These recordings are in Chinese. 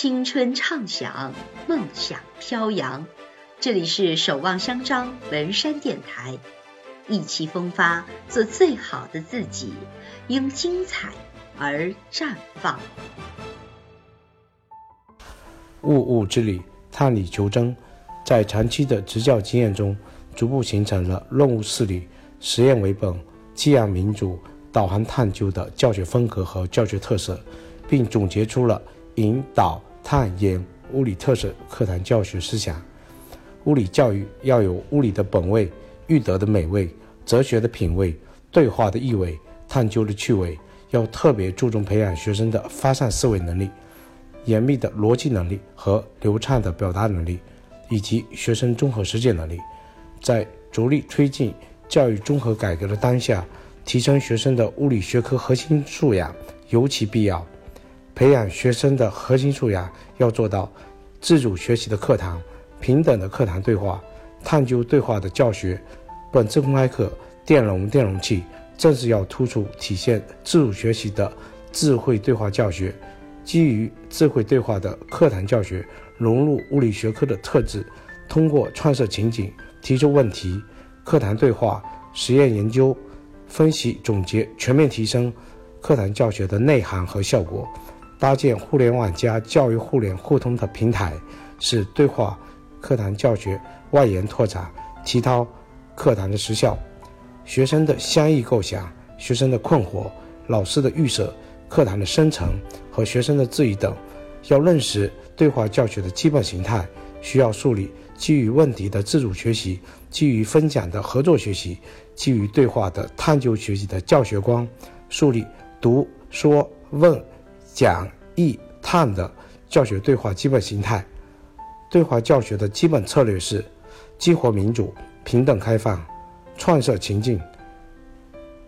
青春畅想，梦想飘扬。这里是守望相张文山电台，意气风发，做最好的自己，因精彩而绽放。物物之理，探理求真，在长期的执教经验中，逐步形成了润物事理、实验为本、激扬民主、导航探究的教学风格和教学特色，并总结出了。引导探研物理特色课堂教学思想，物理教育要有物理的本味、育德的美味、哲学的品味、对话的意味、探究的趣味，要特别注重培养学生的发散思维能力、严密的逻辑能力和流畅的表达能力，以及学生综合实践能力。在着力推进教育综合改革的当下，提升学生的物理学科核心素养尤其必要。培养学生的核心素养，要做到自主学习的课堂、平等的课堂对话、探究对话的教学。本次公开课电容电容器正是要突出体现自主学习的智慧对话教学，基于智慧对话的课堂教学，融入物理学科的特质，通过创设情景、提出问题、课堂对话、实验研究、分析总结，全面提升课堂教学的内涵和效果。搭建互联网加教育互联互通的平台，使对话课堂教学外延拓展，提高课堂的实效。学生的相异构想、学生的困惑、老师的预设、课堂的生成和学生的质疑等，要认识对话教学的基本形态，需要树立基于问题的自主学习、基于分享的合作学习、基于对话的探究学习的教学观，树立读说问。讲义探的教学对话基本形态，对话教学的基本策略是：激活民主、平等开放、创设情境、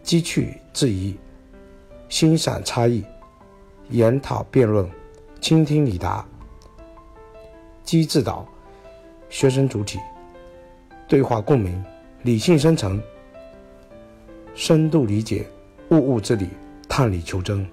激去质疑、欣赏差异、研讨辩论、倾听理答、机制导、学生主体、对话共鸣、理性生成、深度理解、物物之理、探理求真。